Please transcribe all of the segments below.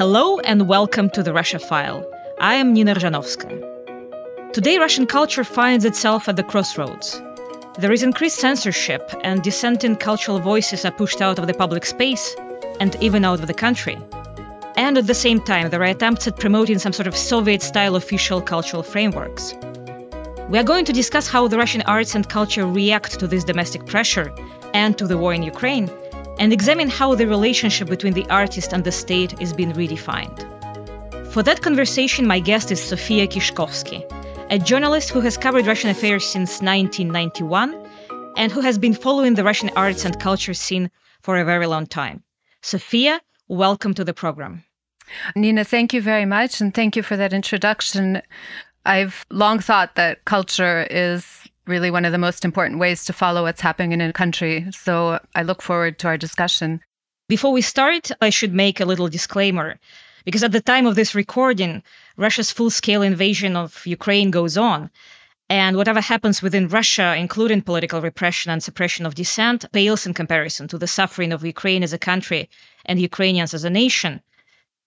Hello and welcome to the Russia File. I am Nina Rozhanovskaya. Today, Russian culture finds itself at the crossroads. There is increased censorship, and dissenting cultural voices are pushed out of the public space and even out of the country. And at the same time, there are attempts at promoting some sort of Soviet style official cultural frameworks. We are going to discuss how the Russian arts and culture react to this domestic pressure and to the war in Ukraine, and examine how the relationship between the artist and the state is being redefined. For that conversation, my guest is Sophia Kishkovsky, a journalist who has covered Russian affairs since 1991 and who has been following the Russian arts and culture scene for a very long time. Sofia, welcome to the program. Nina, thank you very much, and thank you for that introduction. I've long thought that culture is really one of the most important ways to follow what's happening in a country. So I look forward to our discussion. Before we start, I should make a little disclaimer. Because at the time of this recording, Russia's full scale invasion of Ukraine goes on. And whatever happens within Russia, including political repression and suppression of dissent, pales in comparison to the suffering of Ukraine as a country and Ukrainians as a nation.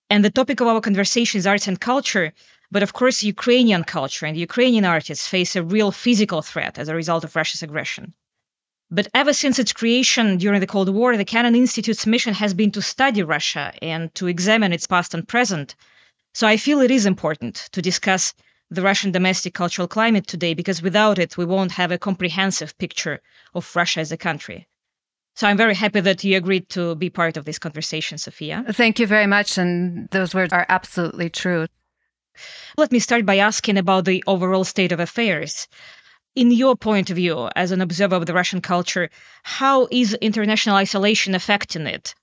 And the topic of our conversation is arts and culture, but of course, Ukrainian culture and Ukrainian artists face a real physical threat as a result of Russia's aggression. But ever since its creation during the Cold War, the Kennan Institute's mission has been to study Russia and to examine its past and present. So I feel it is important to discuss the Russian domestic cultural climate today because without it, we won't have a comprehensive picture of Russia as a country. So I'm very happy that you agreed to be part of this conversation, Sophia. Thank you very much. And those words are absolutely true. Let me start by asking about the overall state of affairs. In your point of view, as an observer of the Russian culture, how is international isolation affecting it?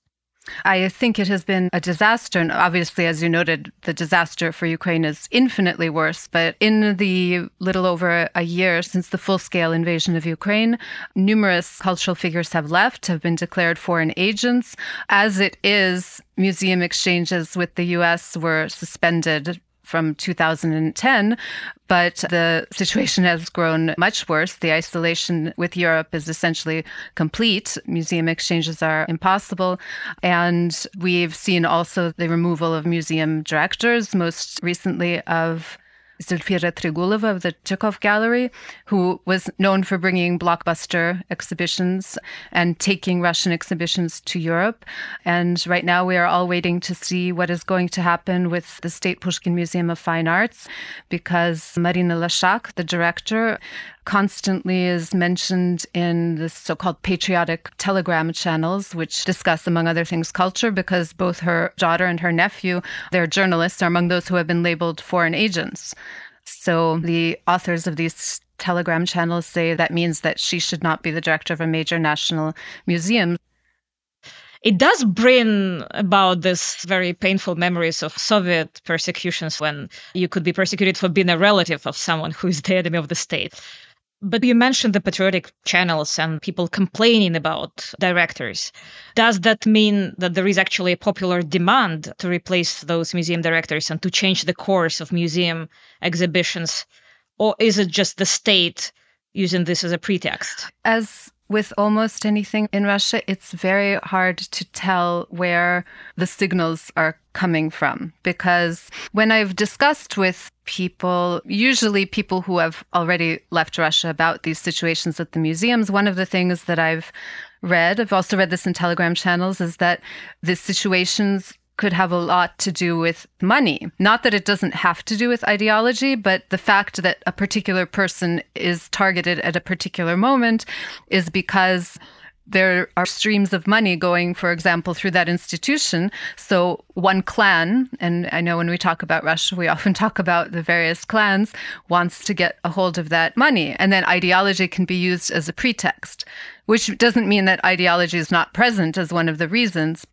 I think it has been a disaster. And obviously, as you noted, the disaster for Ukraine is infinitely worse. But in the little over a year since the full scale invasion of Ukraine, numerous cultural figures have left, have been declared foreign agents. As it is, museum exchanges with the US were suspended from 2010, but the situation has grown much worse. The isolation with Europe is essentially complete. Museum exchanges are impossible. And we've seen also the removal of museum directors, most recently of Zelfira Tregulova of the Tretyakov Gallery, who was known for bringing blockbuster exhibitions and taking Russian exhibitions to Europe. And right now, we are all waiting to see what is going to happen with the State Pushkin Museum of Fine Arts, because Marina Loshak, the director, constantly is mentioned in the so called patriotic telegram channels, which discuss, among other things, culture, because both her daughter and her nephew, they're journalists, are among those who have been labeled foreign agents. So the authors of these telegram channels say that means that she should not be the director of a major national museum it does bring about this very painful memories of Soviet persecutions when you could be persecuted for being a relative of someone who is the enemy of the state. But you mentioned the patriotic channels and people complaining about directors. Does that mean that there is actually a popular demand to replace those museum directors and to change the course of museum exhibitions? Or is it just the state using this as a pretext? As with almost anything in Russia, it's very hard to tell where the signals are coming from. Because when I've discussed with people, usually people who have already left Russia about these situations at the museums, one of the things that I've read, I've also read this in Telegram channels, is that the situations could have a lot to do with money. Not that it doesn't have to do with ideology, but the fact that a particular person is targeted at a particular moment is because there are streams of money going, for example, through that institution. So one clan, and I know when we talk about Russia, we often talk about the various clans, wants to get a hold of that money. And then ideology can be used as a pretext, which doesn't mean that ideology is not present as one of the reasons,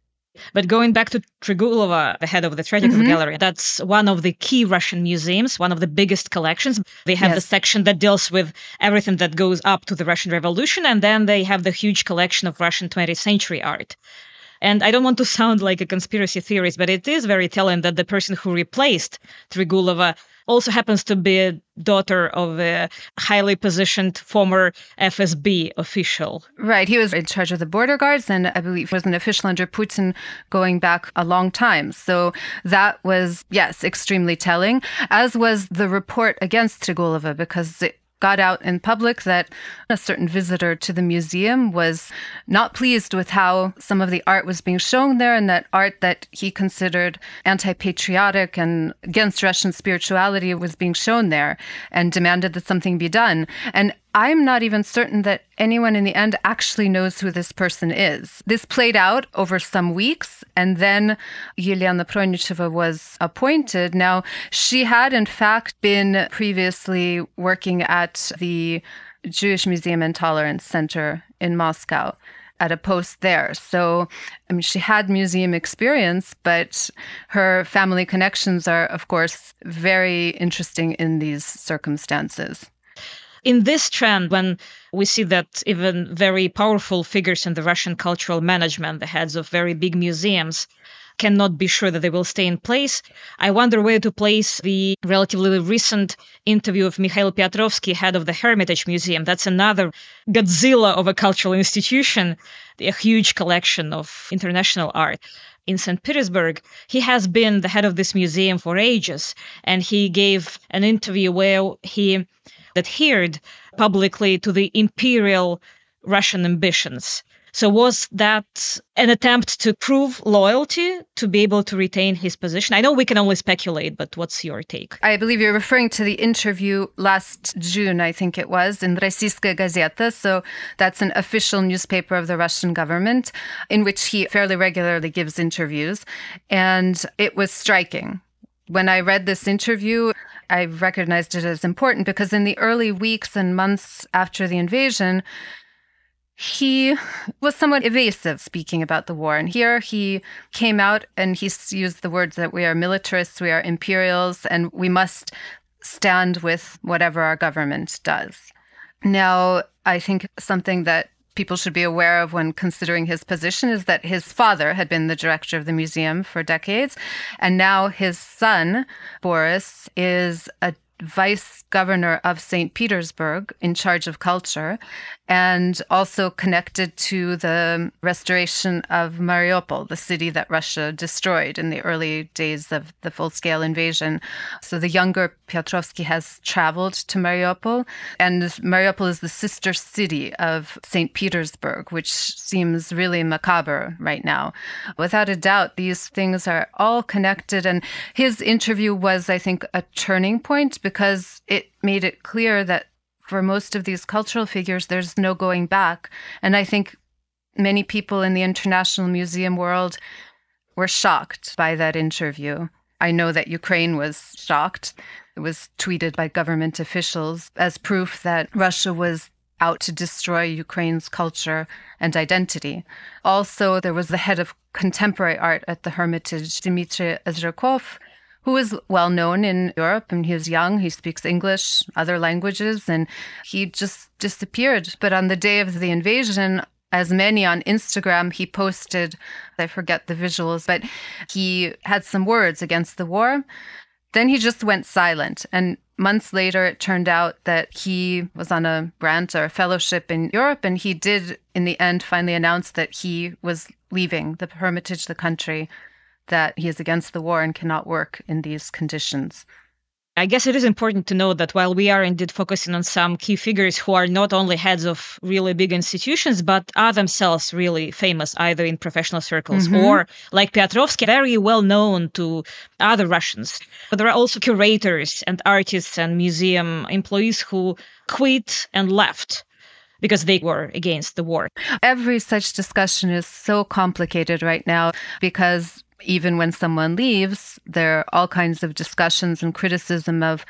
but going back to Tregulova, the head of the Tretyakov mm-hmm. Gallery, that's one of the key Russian museums, one of the biggest collections. They have yes. the section that deals with everything that goes up to the Russian Revolution, and then they have the huge collection of Russian 20th century art. And I don't want to sound like a conspiracy theorist, but it is very telling that the person who replaced Tregulova also happens to be a daughter of a highly positioned former FSB official. Right. He was in charge of the border guards and I believe was an official under Putin going back a long time. So that was, yes, extremely telling, as was the report against Tregulova because it got out in public that a certain visitor to the museum was not pleased with how some of the art was being shown there and that art that he considered anti-patriotic and against Russian spirituality was being shown there and demanded that something be done. And I'm not even certain that anyone in the end actually knows who this person is. This played out over some weeks, and then Yelena Pronicheva was appointed. Now, she had, in fact, been previously working at the Jewish Museum and Tolerance Center in Moscow at a post there. So, I mean, she had museum experience, but her family connections are, of course, very interesting in these circumstances in this trend, when we see that even very powerful figures in the Russian cultural management, the heads of very big museums, cannot be sure that they will stay in place. I wonder where to place the relatively recent interview of Mikhail Piotrovsky, head of the Hermitage Museum. That's another Godzilla of a cultural institution, a huge collection of international art in St. Petersburg. He has been the head of this museum for ages, and he gave an interview where he adhered publicly to the imperial Russian ambitions. So, was that an attempt to prove loyalty to be able to retain his position? I know we can only speculate, but what's your take? I believe you're referring to the interview last June, I think it was, in Rossiyskaya Gazeta. So, that's an official newspaper of the Russian government in which he fairly regularly gives interviews. And it was striking. When I read this interview, I recognized it as important because in the early weeks and months after the invasion, he was somewhat evasive speaking about the war. And here he came out and he used the words that we are militarists, we are imperials, and we must stand with whatever our government does. Now, I think something that people should be aware of when considering his position is that his father had been the director of the museum for decades, and now his son, Boris, is a vice governor of St. Petersburg in charge of culture and also connected to the restoration of Mariupol, the city that Russia destroyed in the early days of the full scale invasion. So the younger Piotrovsky has traveled to Mariupol, and Mariupol is the sister city of St. Petersburg, which seems really macabre right now. Without a doubt, these things are all connected. And his interview was, I think, a turning point because it made it clear that for most of these cultural figures, there's no going back. And I think many people in the international museum world were shocked by that interview. I know that Ukraine was shocked. It was tweeted by government officials as proof that Russia was out to destroy Ukraine's culture and identity. Also, there was the head of contemporary art at the Hermitage, Dmitry Ozerkov, who is well known in Europe and he's young. He speaks English, other languages, and he just disappeared. But on the day of the invasion, as many on Instagram, he posted, I forget the visuals, but he had some words against the war. Then he just went silent. And months later, it turned out that he was on a grant or a fellowship in Europe. And he did, in the end, finally announce that he was leaving the Hermitage, the country, that he is against the war and cannot work in these conditions. I guess it is important to note that while we are indeed focusing on some key figures who are not only heads of really big institutions, but are themselves really famous either in professional circles mm-hmm. or, like Piotrovsky, very well known to other Russians. But there are also curators and artists and museum employees who quit and left because they were against the war. Every such discussion is so complicated right now because even when someone leaves, there are all kinds of discussions and criticism of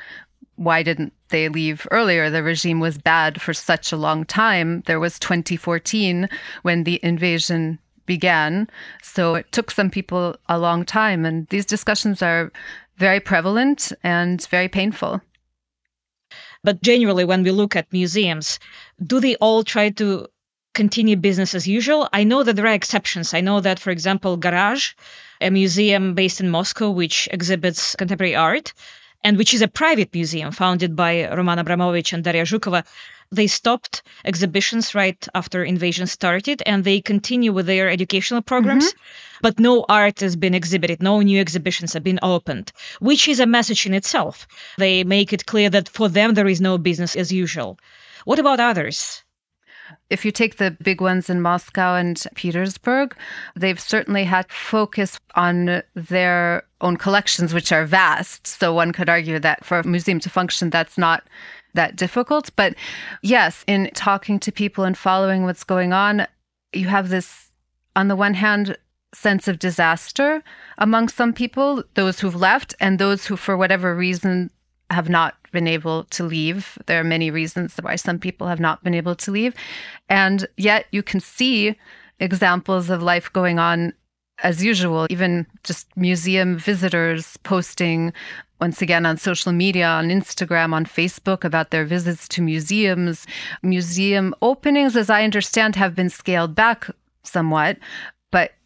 why didn't they leave earlier? The regime was bad for such a long time. There was 2014 when the invasion began. So it took some people a long time. And these discussions are very prevalent and very painful. But generally, when we look at museums, do they all try to continue business as usual. I know that there are exceptions. I know that, for example, Garage, a museum based in Moscow which exhibits contemporary art, and which is a private museum founded by Roman Abramovich and Daria Zhukova, they stopped exhibitions right after invasion started and they continue with their educational programs. Mm-hmm. But no art has been exhibited, no new exhibitions have been opened, which is a message in itself. They make it clear that for them there is no business as usual. What about others? If you take the big ones in Moscow and Petersburg, they've certainly had focus on their own collections, which are vast. So one could argue that for a museum to function, that's not that difficult. But yes, in talking to people and following what's going on, you have this, on the one hand, sense of disaster among some people, those who've left, and those who, for whatever reason, have not been able to leave. There are many reasons why some people have not been able to leave. And yet you can see examples of life going on as usual, even just museum visitors posting once again on social media, on Instagram, on Facebook about their visits to museums. Museum openings, as I understand, have been scaled back somewhat,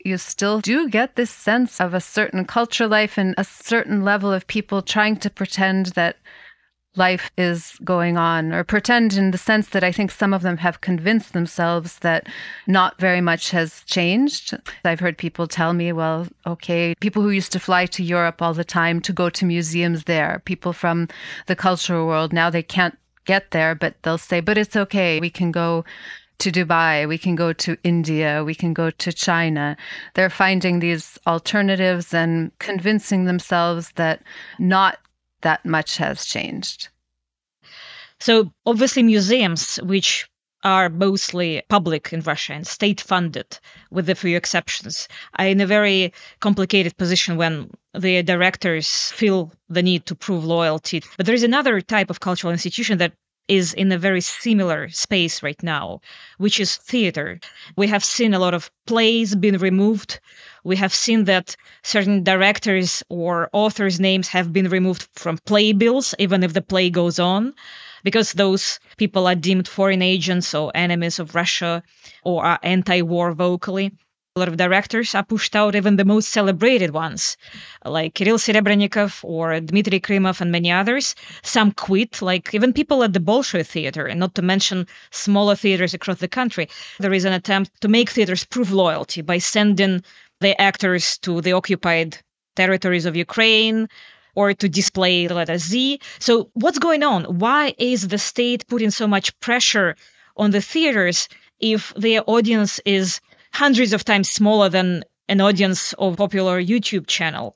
you still do get this sense of a certain culture life and a certain level of people trying to pretend that life is going on, or pretend in the sense that I think some of them have convinced themselves that not very much has changed. I've heard people tell me, well, okay, people who used to fly to Europe all the time to go to museums there, people from the cultural world, now they can't get there, but they'll say, but it's okay, we can go to Dubai, we can go to India, we can go to China. They're finding these alternatives and convincing themselves that not that much has changed. So, obviously, museums, which are mostly public in Russia and state funded, with a few exceptions, are in a very complicated position when the directors feel the need to prove loyalty. But there is another type of cultural institution that is in a very similar space right now, which is theater. We have seen a lot of plays being removed we have seen that certain directors or authors' names have been removed from playbills, even if the play goes on, because those people are deemed foreign agents or enemies of Russia or are anti war vocally. A lot of directors are pushed out, even the most celebrated ones, like Kirill Serebrennikov or Dmitry Krymov and many others. Some quit, like even people at the Bolshoi Theater, and not to mention smaller theaters across the country. There is an attempt to make theaters prove loyalty by sending the actors to the occupied territories of Ukraine or to display the letter Z. So, what's going on? Why is the state putting so much pressure on the theaters if their audience is hundreds of times smaller than an audience of popular YouTube channel?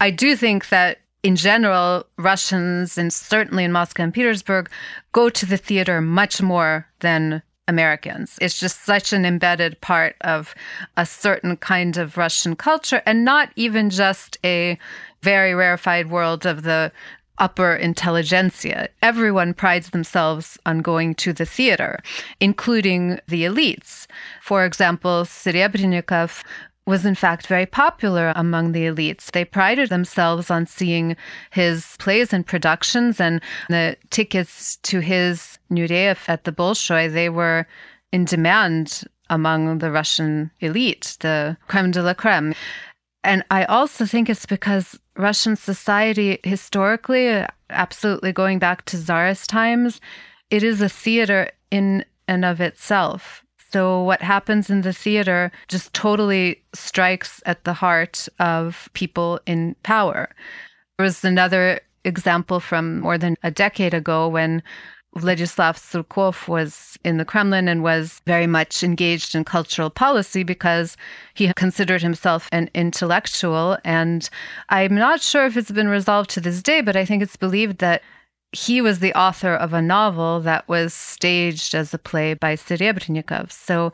I do think that in general, Russians, and certainly in Moscow and Petersburg, go to the theater much more than Americans. It's just such an embedded part of a certain kind of Russian culture, and not even just a very rarefied world of the upper intelligentsia. Everyone prides themselves on going to the theater, including the elites. For example, Serebrennikov was in fact very popular among the elites. They prided themselves on seeing his plays and productions, and the tickets to his Nureyev at the Bolshoi, they were in demand among the Russian elite, the creme de la creme. And I also think it's because Russian society, historically, absolutely going back to Tsarist times, it is a theater in and of itself. So, what happens in the theater just totally strikes at the heart of people in power. There was another example from more than a decade ago when Vladislav Surkov was in the Kremlin and was very much engaged in cultural policy because he considered himself an intellectual. And I'm not sure if it's been resolved to this day, but I think it's believed that he was the author of a novel that was staged as a play by Serebrennikov. So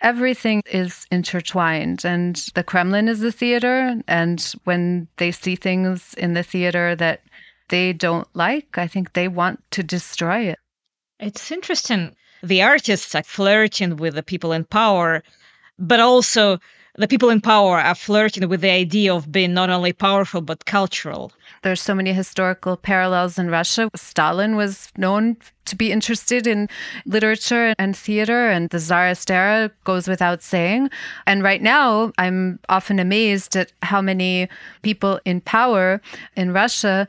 everything is intertwined, and the Kremlin is the theater. And when they see things in the theater that they don't like, I think they want to destroy it. It's interesting. The artists are flirting with the people in power, but also the people in power are flirting with the idea of being not only powerful but cultural. There's so many historical parallels in Russia. Stalin was known to be interested in literature and theater, and the Tsarist era goes without saying. And right now, I'm often amazed at how many people in power in Russia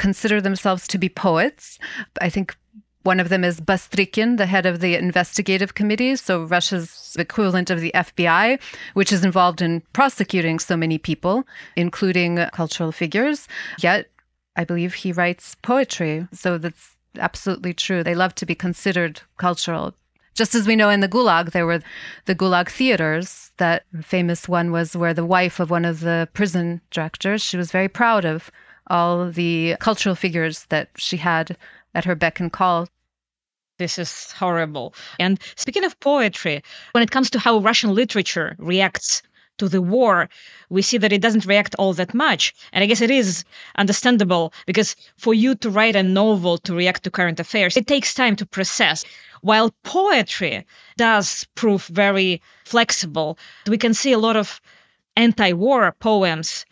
consider themselves to be poets. I think one of them is Bastrykin, the head of the investigative committee, so Russia's equivalent of the FBI, which is involved in prosecuting so many people, including cultural figures. Yet, I believe he writes poetry. So that's absolutely true. They love to be considered cultural. Just as we know in the Gulag, there were the Gulag theaters. That famous one was where the wife of one of the prison directors, she was very proud of all the cultural figures that she had at her beck and call. This is horrible. And speaking of poetry, when it comes to how Russian literature reacts to the war, we see that it doesn't react all that much. And I guess it is understandable because for you to write a novel to react to current affairs, it takes time to process. While poetry does prove very flexible, we can see a lot of anti war poems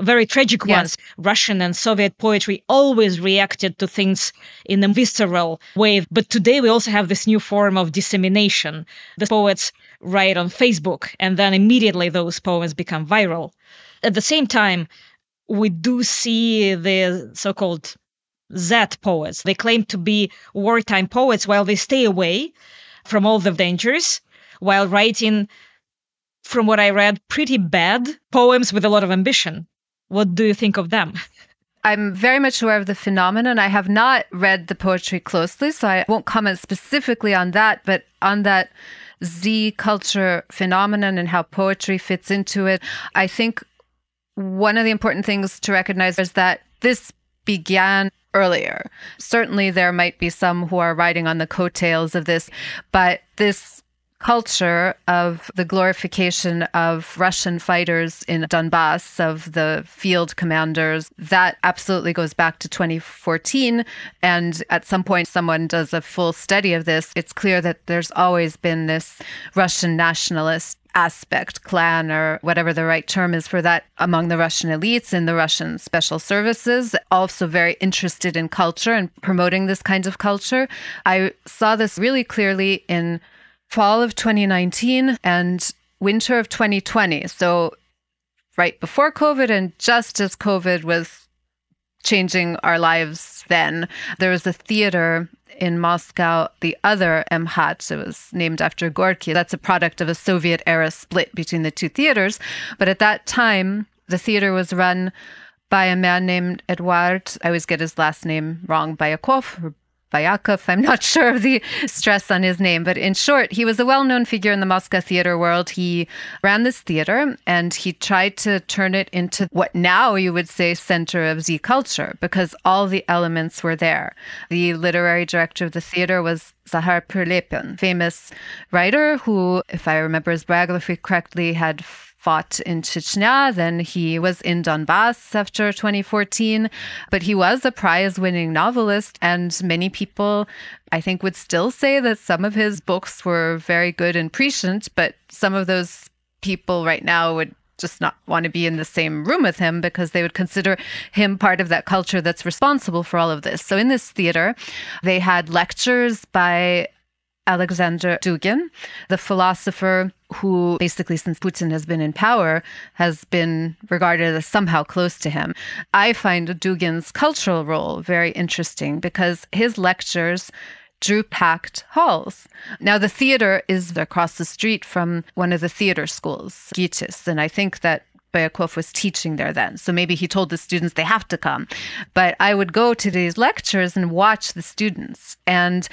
very tragic yes. ones. Russian and Soviet poetry always reacted to things in a visceral way. But today we also have this new form of dissemination. The poets write on Facebook, and then immediately those poems become viral. At the same time, we do see the so called Z poets. They claim to be wartime poets while they stay away from all the dangers while writing, from what I read, pretty bad poems with a lot of ambition. What do you think of them? I'm very much aware of the phenomenon. I have not read the poetry closely, so I won't comment specifically on that, but on that Z culture phenomenon and how poetry fits into it. I think one of the important things to recognize is that this began earlier. Certainly, there might be some who are riding on the coattails of this, but this culture of the glorification of Russian fighters in Donbass, of the field commanders, that absolutely goes back to 2014. And at some point, someone does a full study of this. It's clear that there's always been this Russian nationalist aspect, clan, or whatever the right term is for that, among the Russian elites in the Russian special services, also very interested in culture and promoting this kind of culture. I saw this really clearly in fall of 2019 and winter of 2020. So, right before COVID and just as COVID was changing our lives then, there was a theater in Moscow, the other MHAT. It was named after Gorky. That's a product of a Soviet era split between the two theaters. But at that time, the theater was run by a man named Eduard. I always get his last name wrong, Boyakov or Boyakov. I'm not sure of the stress on his name, but in short, he was a well known figure in the Moscow theater world. He ran this theater and he tried to turn it into what now you would say center of Z culture because all the elements were there. The literary director of the theater was Zakhar Prilepin, famous writer who, if I remember his biography correctly, had fought in Chechnya. Then he was in Donbass after 2014. But he was a prize winning novelist, and many people, I think, would still say that some of his books were very good and prescient, but some of those people right now would just not want to be in the same room with him because they would consider him part of that culture that's responsible for all of this. So in this theater, they had lectures by Alexander Dugin, the philosopher who basically since Putin has been in power has been regarded as somehow close to him. I find Dugin's cultural role very interesting because his lectures drew packed halls. Now the theater is across the street from one of the theater schools, Gitis, and I think that Boyakov was teaching there then. So maybe he told the students they have to come. But I would go to these lectures and watch the students. And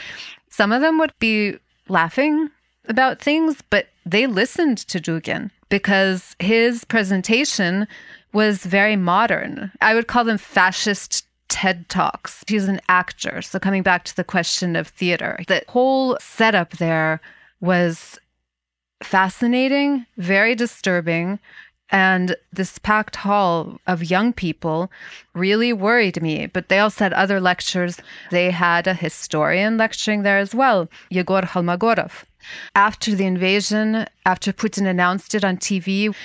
some of them would be laughing about things, but they listened to Dugin because his presentation was very modern. I would call them fascist TED Talks. He's an actor. So, coming back to the question of theater, the whole setup there was fascinating, very disturbing, And this packed hall of young people really worried me. But they also had other lectures. They had a historian lecturing there as well, Yegor Kholmogorov. After the invasion, after Putin announced it on TV,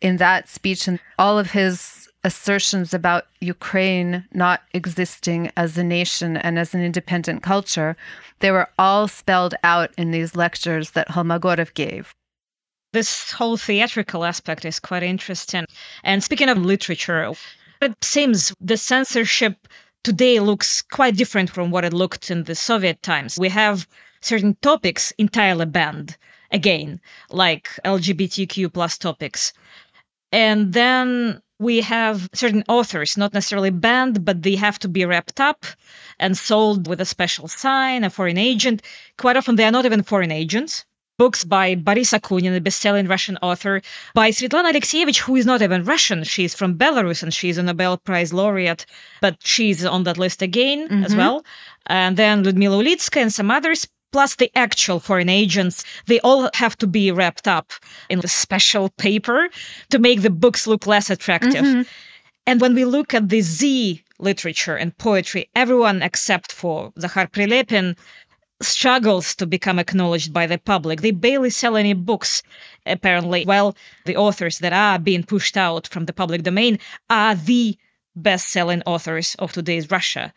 in that speech and all of his assertions about Ukraine not existing as a nation and as an independent culture, they were all spelled out in these lectures that Holmogorov gave. This whole theatrical aspect is quite interesting. And speaking of literature, it seems the censorship today looks quite different from what it looked in the Soviet times. We have certain topics entirely banned again, like LGBTQ plus topics. And then we have certain authors, not necessarily banned, but they have to be wrapped up and sold with a special sign, a foreign agent. Quite often, they are not even foreign agents. Books by Boris Akunin, a best-selling Russian author, by Svetlana Alexievich, who is not even Russian. She's from Belarus and she's a Nobel Prize laureate, but she's on that list again mm-hmm. as well. And then Ludmila Ulitskaya and some others plus the actual foreign agents, they all have to be wrapped up in a special paper to make the books look less attractive. Mm-hmm. And when we look at the Z literature and poetry, everyone except for Zakhar Prilepin struggles to become acknowledged by the public. They barely sell any books, apparently. Well, the authors that are being pushed out from the public domain are the best selling authors of today's Russia.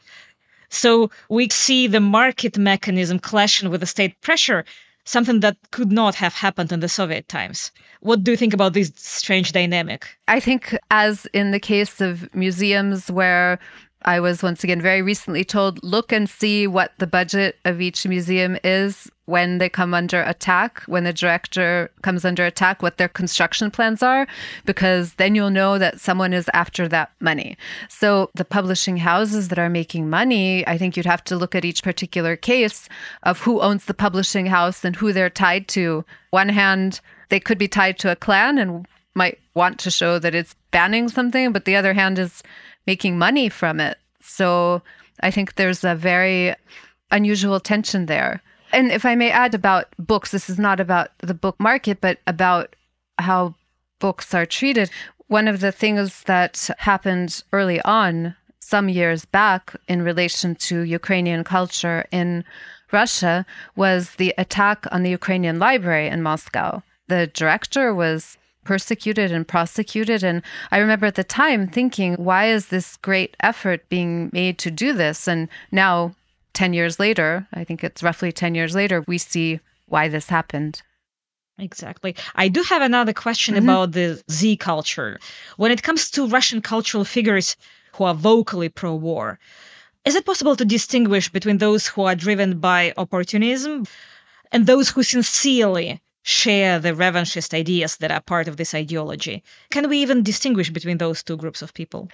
So we see the market mechanism clashing with the state pressure, something that could not have happened in the Soviet times. What do you think about this strange dynamic? I think, as in the case of museums where I was once again very recently told look and see what the budget of each museum is when they come under attack, when the director comes under attack, what their construction plans are, because then you'll know that someone is after that money. So the publishing houses that are making money, I think you'd have to look at each particular case of who owns the publishing house and who they're tied to. One hand, they could be tied to a clan and might want to show that it's banning something, but the other hand is making money from it. So I think there's a very unusual tension there. And if I may add about books, this is not about the book market, but about how books are treated. One of the things that happened early on, some years back, in relation to Ukrainian culture in Russia, was the attack on the Ukrainian library in Moscow. The director was persecuted and prosecuted. And I remember at the time thinking, why is this great effort being made to do this? And now, 10 years later, I think it's roughly 10 years later, we see why this happened. Exactly. I do have another question mm-hmm. about the Z culture. When it comes to Russian cultural figures who are vocally pro war, is it possible to distinguish between those who are driven by opportunism and those who sincerely share the revanchist ideas that are part of this ideology. Can we even distinguish between those two groups of people?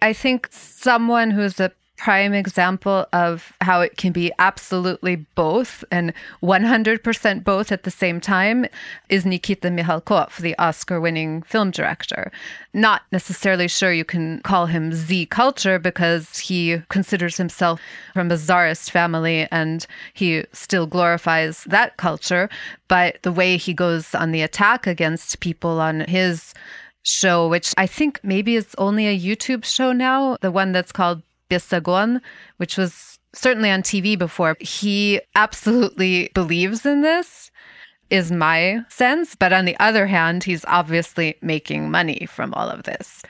I think someone who's a prime example of how it can be absolutely both and 100% both at the same time is Nikita Mikhalkov, the Oscar winning film director. Not necessarily sure you can call him Z culture because he considers himself from a czarist family and he still glorifies that culture. But the way he goes on the attack against people on his show, which I think maybe is only a YouTube show now, the one that's called Besogon, which was certainly on TV before. He absolutely believes in this, is my sense. But on the other hand, he's obviously making money from all of this.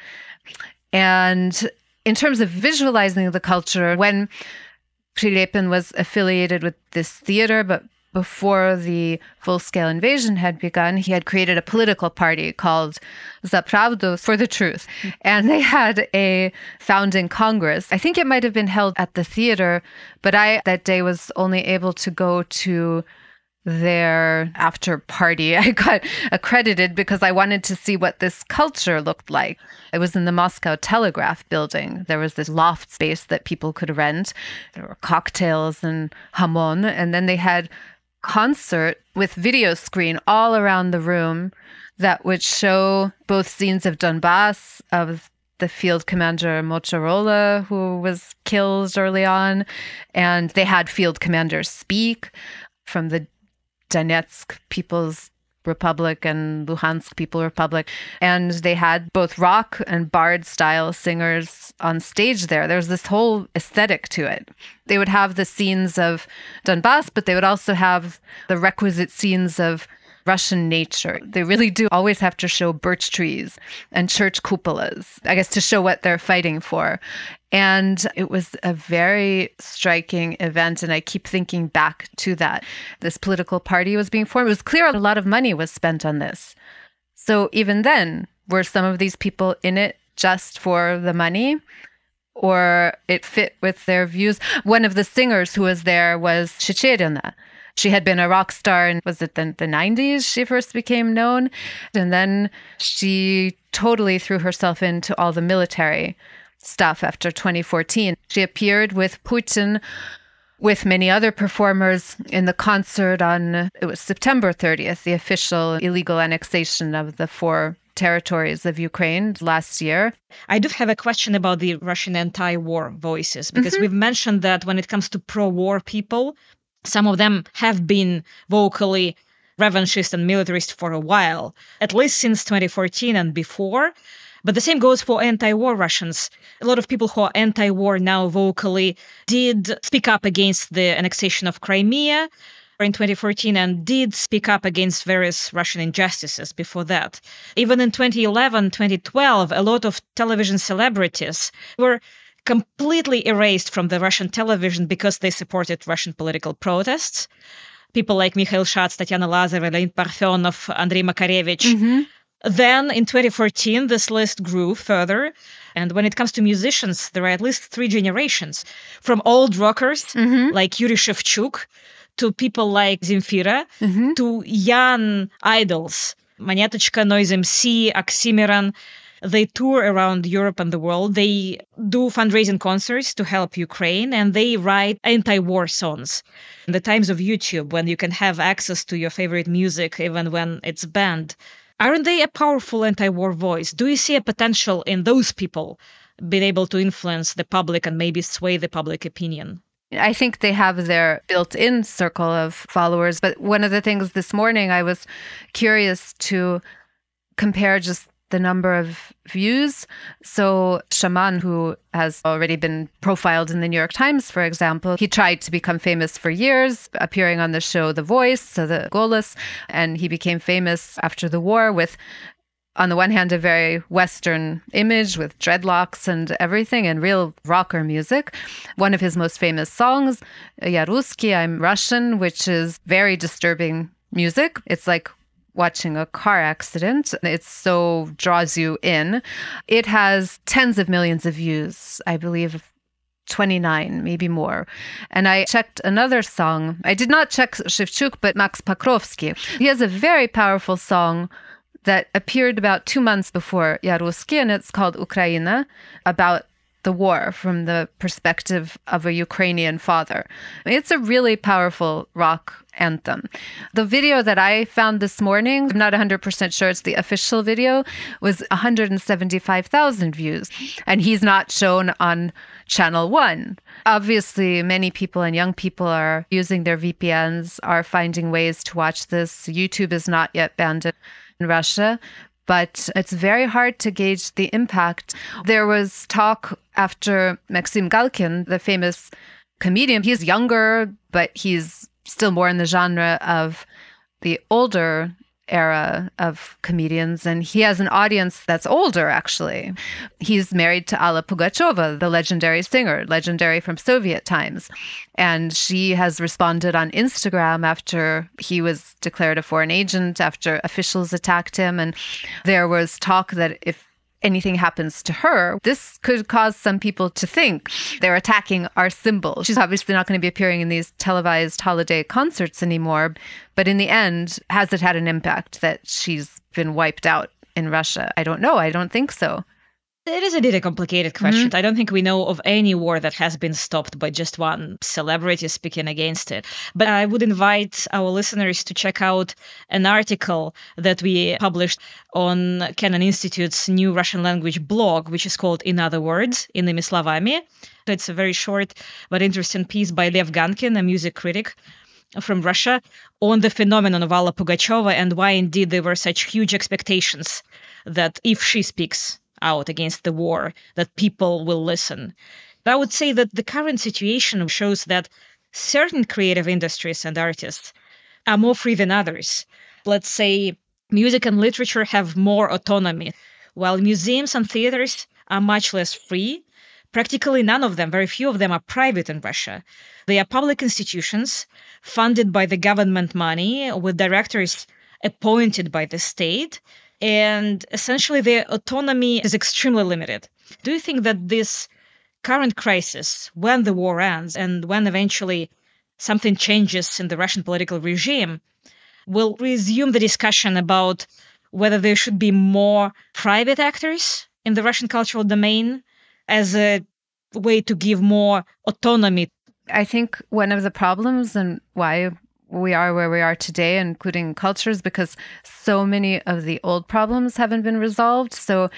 And in terms of visualizing the culture, when Prilepin was affiliated with this theater, but before the full scale invasion had begun, he had created a political party called Za Pravdu for the Truth. And they had a founding congress. I think it might have been held at the theater, but I that day was only able to go to their after party. I got accredited because I wanted to see what this culture looked like. It was in the Moscow Telegraph building. There was this loft space that people could rent. There were cocktails and hamon. And then they had concert with video screen all around the room that would show both scenes of Donbass, of the field commander Motorola, who was killed early on, and they had field commanders speak from the Donetsk People's Republic and Luhansk People Republic. And they had both rock and bard style singers on stage there. There was this whole aesthetic to it. They would have the scenes of Donbass, but they would also have the requisite scenes of Russian nature. They really do always have to show birch trees and church cupolas, I guess, to show what they're fighting for. And it was a very striking event. And I keep thinking back to that. This political party was being formed. It was clear a lot of money was spent on this. So even then, were some of these people in it just for the money? Or it fit with their views. One of the singers who was there was Chicherina, she had been a rock star and was it the, the 90s she first became known? And then she totally threw herself into all the military stuff after 2014. She appeared with Putin with many other performers in the concert on it was September 30th, the official illegal annexation of the four territories of Ukraine last year. I do have a question about the Russian anti war voices because mm-hmm. we've mentioned that when it comes to pro war people, some of them have been vocally revanchist and militarist for a while, at least since 2014 and before. But the same goes for anti war Russians. A lot of people who are anti war now vocally did speak up against the annexation of Crimea in 2014 and did speak up against various Russian injustices before that. Even in 2011, 2012, a lot of television celebrities were completely erased from the Russian television because they supported Russian political protests. People like Mikhail Shats, Tatiana Lazareva, Leonid Parfenov, Andrei Makarevich. Mm-hmm. Then in 2014, this list grew further. And when it comes to musicians, there are at least three generations from old rockers mm-hmm. like Yuri Shevchuk to people like Zemfira mm-hmm. to young idols, Monetochka, Noise MC, Oxxxymiron, they tour around Europe and the world. They do fundraising concerts to help Ukraine and they write anti war songs. In the times of YouTube, when you can have access to your favorite music even when it's banned, aren't they a powerful anti war voice? Do you see a potential in those people being able to influence the public and maybe sway the public opinion? I think they have their built in circle of followers. But one of the things this morning, I was curious to compare just the number of views. So, Shaman, who has already been profiled in the New York Times, for example, he tried to become famous for years, appearing on the show The Voice, so the Golos, and he became famous after the war with on the one hand, a very Western image with dreadlocks and everything and real rocker music. One of his most famous songs, Ya Ruski, I'm Russian, which is very disturbing music. It's like watching a car accident. It so draws you in. It has tens of millions of views, I believe. 29, maybe more. And I checked another song. I did not check Shevchuk, but Max Pokrovsky. He has a very powerful song that appeared about two months before Ya Ruski, and it's called Ukraina, about the war from the perspective of a Ukrainian father. It's a really powerful rock anthem. The video that I found this morning, I'm not 100% sure it's the official video, was 175,000 views. And he's not shown on channel one. Obviously, many people and young people are using their VPNs, are finding ways to watch this. YouTube is not yet banned in Russia, but it's very hard to gauge the impact. There was talk after Maxim Galkin, the famous comedian. He's younger, but he's still more in the genre of the older era of comedians and he has an audience that's older actually he's married to alla pugacheva the legendary singer legendary from soviet times and she has responded on instagram after he was declared a foreign agent after officials attacked him and there was talk that if anything happens to her, this could cause some people to think they're attacking our symbol. She's obviously not going to be appearing in these televised holiday concerts anymore. But in the end, has it had an impact that she's been wiped out in Russia? I don't know. I don't think so. It is indeed a complicated mm-hmm. question. Mm-hmm. I don't think we know of any war that has been stopped by just one celebrity speaking against it. But I would invite our listeners to check out an article that we published on Kennan Institute's new Russian language blog, which is called In Other Words, in the словами. It's a very short but interesting piece by Lev Gankin, a music critic from Russia, on the phenomenon of Alla Pugacheva and why indeed there were such huge expectations that if she speaks, out against the war, that people will listen. But I would say that the current situation shows that certain creative industries and artists are more free than others. Let's say music and literature have more autonomy, while museums and theaters are much less free. Practically none of them, very few of them, are private in Russia. They are public institutions funded by the government money with directors appointed by the state. And essentially, their autonomy is extremely limited. Do you think that this current crisis, when the war ends and when eventually something changes in the Russian political regime, will resume the discussion about whether there should be more private actors in the Russian cultural domain as a way to give more autonomy. I think one of the problems and why we are where we are today, including cultures, because so many of the old problems haven't been resolved. So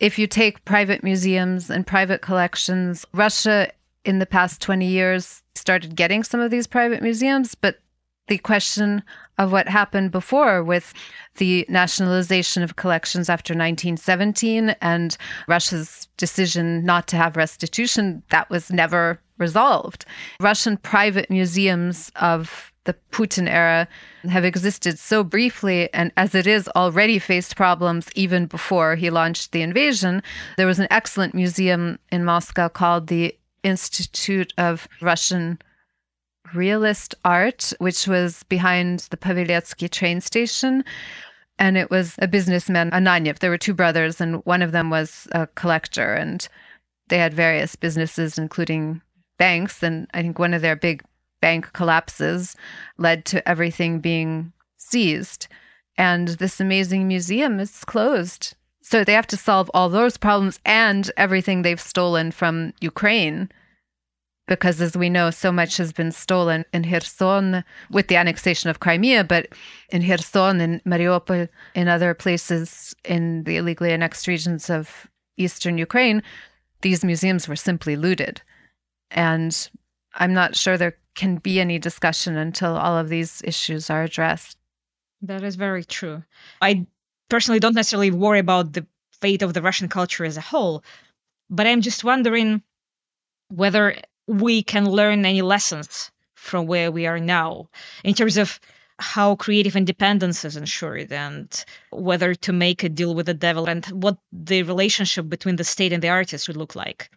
if you take private museums and private collections, Russia in the past 20 years started getting some of these private museums, but the question of what happened before with the nationalization of collections after 1917 and Russia's decision not to have restitution, that was never resolved. Russian private museums of the Putin era have existed so briefly, and as it is, already faced problems even before he launched the invasion. There was an excellent museum in Moscow called the Institute of Russian realist art, which was behind the Paveletsky train station. And it was a businessman, Ananyev. There were two brothers, and one of them was a collector. And they had various businesses, including banks. And I think one of their big bank collapses led to everything being seized. And this amazing museum is closed. So they have to solve all those problems and everything they've stolen from Ukraine because as we know, so much has been stolen in Kherson with the annexation of Crimea, but in Kherson and Mariupol, in other places in the illegally annexed regions of eastern Ukraine, these museums were simply looted. And I'm not sure there can be any discussion until all of these issues are addressed. That is very true. I personally don't necessarily worry about the fate of the Russian culture as a whole, but I'm just wondering whether we can learn any lessons from where we are now in terms of how creative independence is ensured and whether to make a deal with the devil and what the relationship between the state and the artist would look like.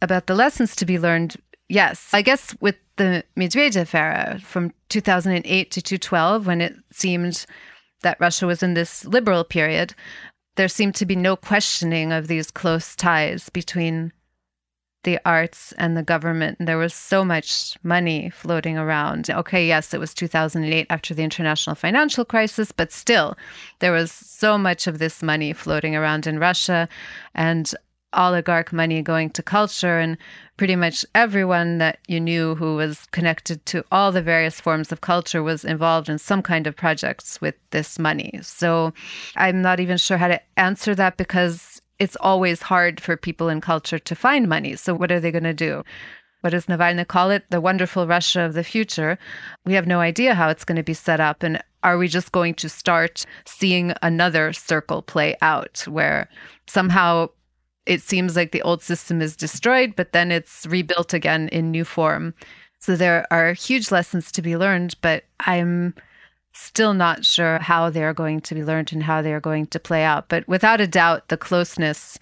About the lessons to be learned, yes. I guess with the Medvedev era from 2008 to 2012, when it seemed that Russia was in this liberal period, there seemed to be no questioning of these close ties between the arts and the government. And there was so much money floating around. Okay, yes, it was 2008 after the international financial crisis, but still, there was so much of this money floating around in Russia and oligarch money going to culture and pretty much everyone that you knew who was connected to all the various forms of culture was involved in some kind of projects with this money. So I'm not even sure how to answer that because it's always hard for people in culture to find money. So, what are they going to do? What does Navalny call it? The wonderful Russia of the future. We have no idea how it's going to be set up. And are we just going to start seeing another circle play out where somehow it seems like the old system is destroyed, but then it's rebuilt again in new form? So, there are huge lessons to be learned, but I'm still not sure how they're going to be learned and how they're going to play out. But without a doubt, the closeness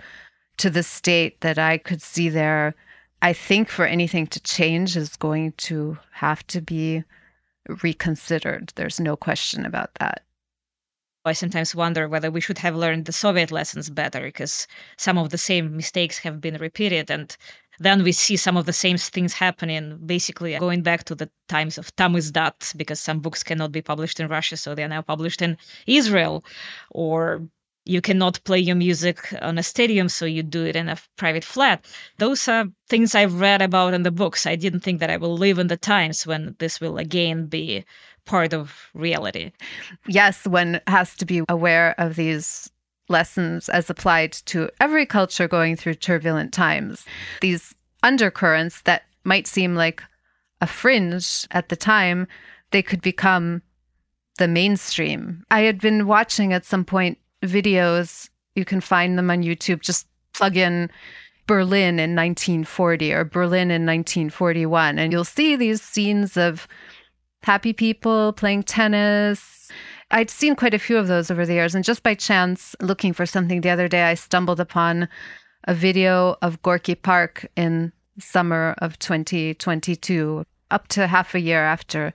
to the state that I could see there, I think for anything to change is going to have to be reconsidered. There's no question about that. I sometimes wonder whether we should have learned the Soviet lessons better because some of the same mistakes have been repeated and then we see some of the same things happening, basically uh, going back to the times of Tamizdat, because some books cannot be published in Russia, so they are now published in Israel. Or you cannot play your music on a stadium, so you do it in a private flat. Those are things I've read about in the books. I didn't think that I will live in the times when this will again be part of reality. Yes, one has to be aware of these lessons as applied to every culture going through turbulent times. These undercurrents that might seem like a fringe at the time they could become the mainstream. I had been watching at some point videos, you can find them on YouTube, just plug in Berlin in 1940 or Berlin in 1941, and you'll see these scenes of happy people playing tennis. I'd seen quite a few of those over the years, and just by chance, looking for something the other day, I stumbled upon a video of Gorky Park in summer of 2022, up to half a year after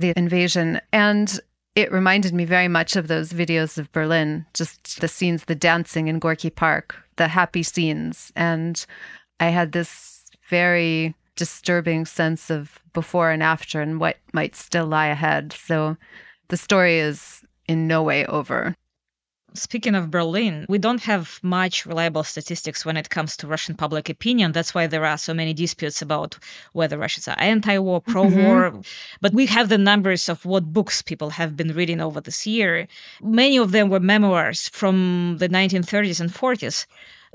the invasion. And it reminded me very much of those videos of Berlin, just the scenes, the dancing in Gorky Park, the happy scenes. And I had this very disturbing sense of before and after and what might still lie ahead. So the story is in no way over. Speaking of Berlin, we don't have much reliable statistics when it comes to Russian public opinion. That's why there are so many disputes about whether Russians are anti war, pro war. Mm-hmm. But we have the numbers of what books people have been reading over this year. Many of them were memoirs from the 1930s and 40s.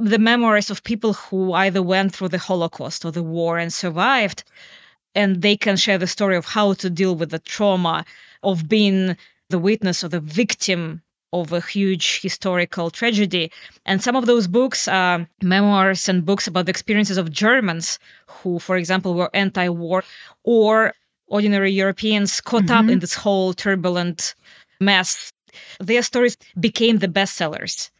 The memoirs of people who either went through the Holocaust or the war and survived. And they can share the story of how to deal with the trauma of being the witness or the victim of a huge historical tragedy. And some of those books are memoirs and books about the experiences of Germans who, for example, were anti war or ordinary Europeans caught mm-hmm. up in this whole turbulent mess. Their stories became the bestsellers,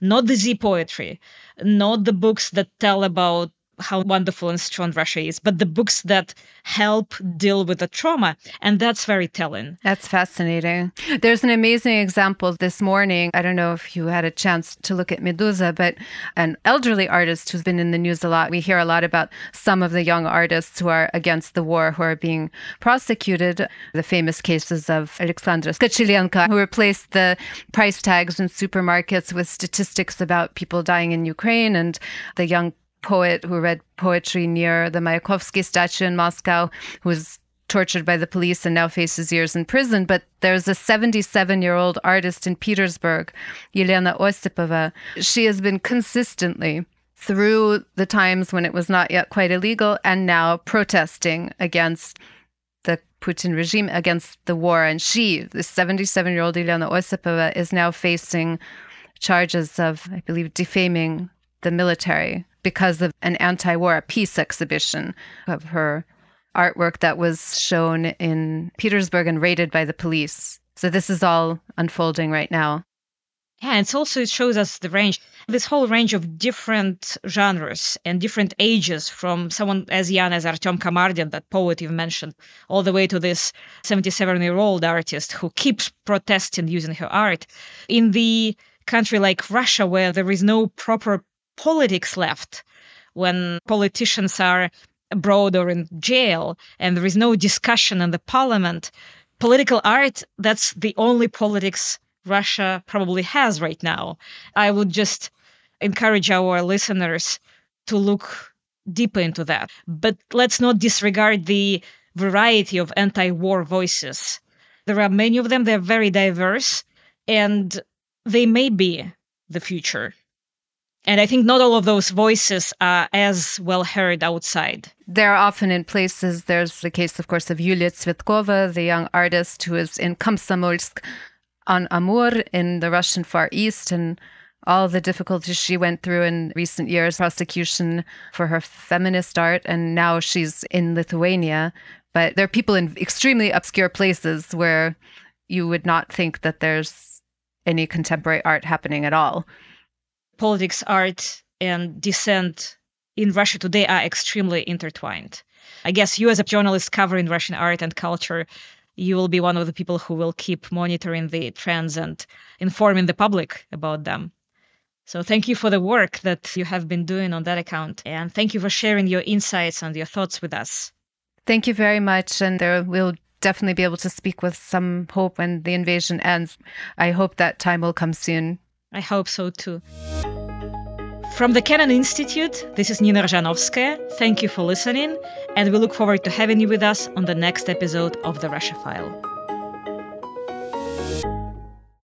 not the Z poetry, not the books that tell about how wonderful and strong Russia is, but the books that help deal with the trauma. And that's very telling. That's fascinating. There's an amazing example this morning. I don't know if you had a chance to look at Meduza, but an elderly artist who's been in the news a lot. We hear a lot about some of the young artists who are against the war who are being prosecuted. The famous cases of Alexandra Skochilenko, who replaced the price tags in supermarkets with statistics about people dying in Ukraine and the young poet who read poetry near the Mayakovsky statue in Moscow, who was tortured by the police and now faces years in prison. But there's a 77 year old artist in Petersburg, Yelena Osipova. She has been consistently through the times when it was not yet quite illegal and now protesting against the Putin regime, against the war. And she, the 77 year old Yelena Osipova, is now facing charges of, I believe, defaming the military because of an anti war peace exhibition of her artwork that was shown in Petersburg and raided by the police. So this is all unfolding right now. Yeah, and also it shows us the range, this whole range of different genres and different ages, from someone as young as Artem Kamardin, that poet you mentioned, all the way to this 77 year old artist who keeps protesting using her art. In the country like Russia, where there is no proper politics left when politicians are abroad or in jail and there is no discussion in the parliament. Political art, that's the only politics Russia probably has right now. I would just encourage our listeners to look deeper into that. But let's not disregard the variety of anti war voices. There are many of them, they're very diverse, and they may be the future. And I think not all of those voices are as well heard outside. They're often in places. There's the case, of course, of Yulia Tsvetkova, the young artist who is in Komsomolsk on Amur in the Russian Far East, and all the difficulties she went through in recent years, prosecution for her feminist art, and now she's in Lithuania. But there are people in extremely obscure places where you would not think that there's any contemporary art happening at all politics, art, and dissent in Russia today are extremely intertwined. I guess you, as a journalist covering Russian art and culture, you will be one of the people who will keep monitoring the trends and informing the public about them. So thank you for the work that you have been doing on that account. And thank you for sharing your insights and your thoughts with us. Thank you very much. And there we'll definitely be able to speak with some hope when the invasion ends. I hope that time will come soon. I hope so too. From the Kennan Institute, this is Nina Rozhanovskaya. Thank you for listening, and we look forward to having you with us on the next episode of The Russia File.